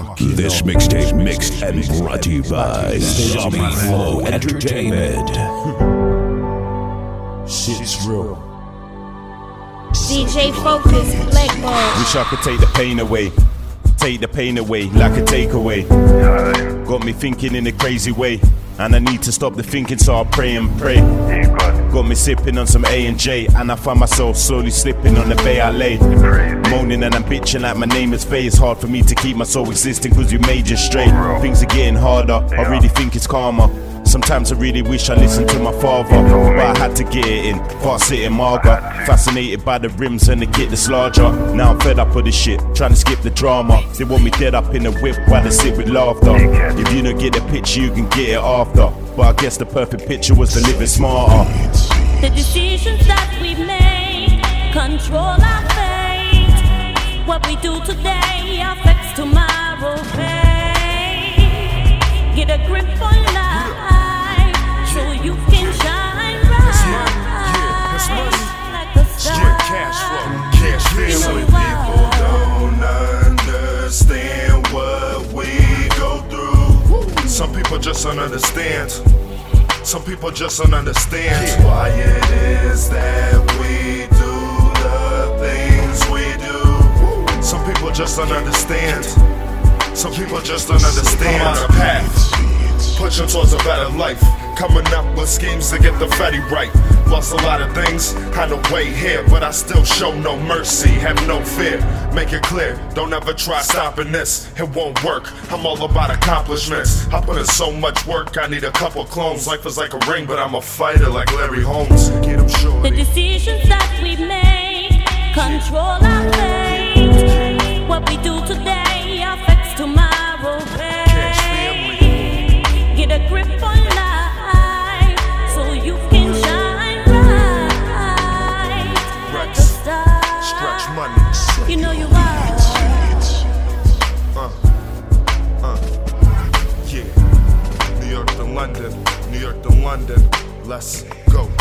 Fucking This mixtape mixed and brought to you by Zombie Flow Entertainment. Shit's real. DJ Focus, Blackball. Wish I could take the pain away. Take the pain away like a takeaway. Got me thinking in a crazy way. And I need to stop the thinking, so I pray and pray. Got me sipping on some A and J, and I find myself slowly slipping on the bay I lay. Moaning and I'm bitching like my name is Faye. It's hard for me to keep my soul existing cause you made you straight. Things are getting harder, I really think it's karma. Sometimes I really wish I listened to my father, but I had to get it in. Fast sitting Marga, fascinated by the rims and the kit that's larger. Now I'm fed up with this shit, trying to skip the drama. They want me dead up in the whip while they sit with laughter. If you don't get the picture, you can get it after. But I guess the perfect picture was to live smarter. The decisions that we make control our fate. What we do today affects tomorrow. Fate. Get a grip on life you can shine bright Yeah, like the Yeah, cash flow, cash You flow. know why? don't understand what we go through. Some people just don't understand. Some people just don't understand why it is that we do the things we do. Some people just don't understand. Some people just don't understand. I'm on a path, pushing towards a better life. Coming up with schemes to get the fatty right. Lost a lot of things on the way here, but I still show no mercy, have no fear. Make it clear, don't ever try stopping this. It won't work. I'm all about accomplishments. I put in so much work, I need a couple clones. Life is like a ring, but I'm a fighter like Larry Holmes. Get him The decisions that we make control our fate. London, New York to London. Let's go.